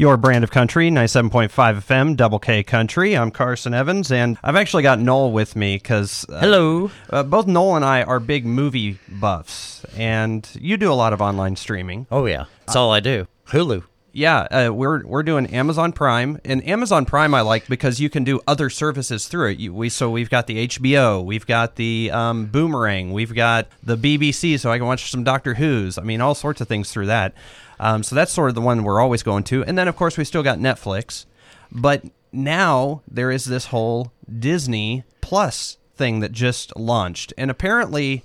Your brand of country, 97.5 FM, Double K Country. I'm Carson Evans, and I've actually got Noel with me because uh, Hello. uh, both Noel and I are big movie buffs, and you do a lot of online streaming. Oh yeah, that's all I do. Hulu. Yeah, uh, we're we're doing Amazon Prime, and Amazon Prime I like because you can do other services through it. You, we so we've got the HBO, we've got the um, Boomerang, we've got the BBC, so I can watch some Doctor Who's. I mean, all sorts of things through that. Um, so that's sort of the one we're always going to, and then of course we still got Netflix, but now there is this whole Disney Plus thing that just launched, and apparently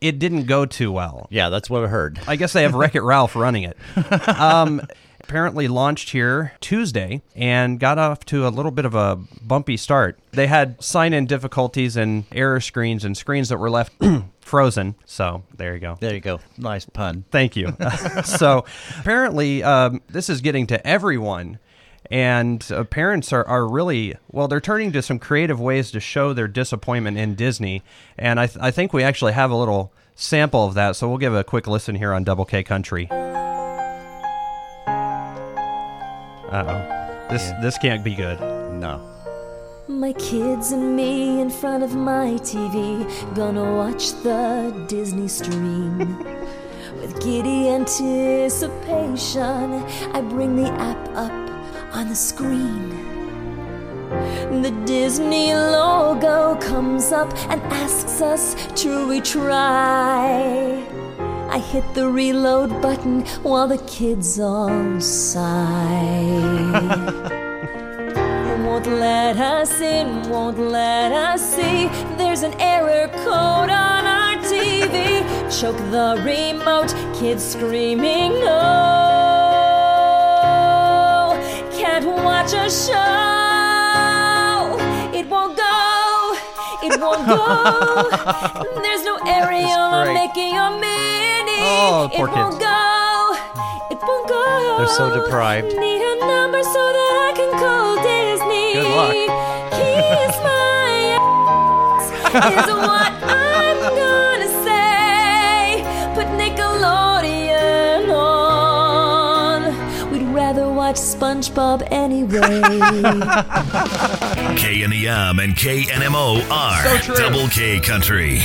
it didn't go too well. Yeah, that's what I heard. I guess they have Wreck It Ralph running it. Um, apparently launched here Tuesday and got off to a little bit of a bumpy start. They had sign in difficulties and error screens and screens that were left frozen. So there you go. There you go. Nice pun. Thank you. so apparently, um, this is getting to everyone. And uh, parents are, are really, well, they're turning to some creative ways to show their disappointment in Disney. And I, th- I think we actually have a little sample of that. So we'll give a quick listen here on Double K Country. Uh oh. This, this can't be good. No. My kids and me in front of my TV, gonna watch the Disney stream. With giddy anticipation, I bring the app up on the screen. The Disney logo comes up and asks us to retry. I hit the reload button while the kids all sigh won't let us in, won't let us see. There's an error code on our TV. Choke the remote, kids screaming, oh. Can't watch a show. It won't go, it won't go. There's no Ariana great. making a mini. Oh, poor it won't go, it won't go. They're so deprived. Need a number so that I can call Disney. Good luck. Kiss my ass is what I'm gonna say. Put Nickelodeon on. We'd rather watch SpongeBob anyway. KNEM and KNMO are So. Double K Country.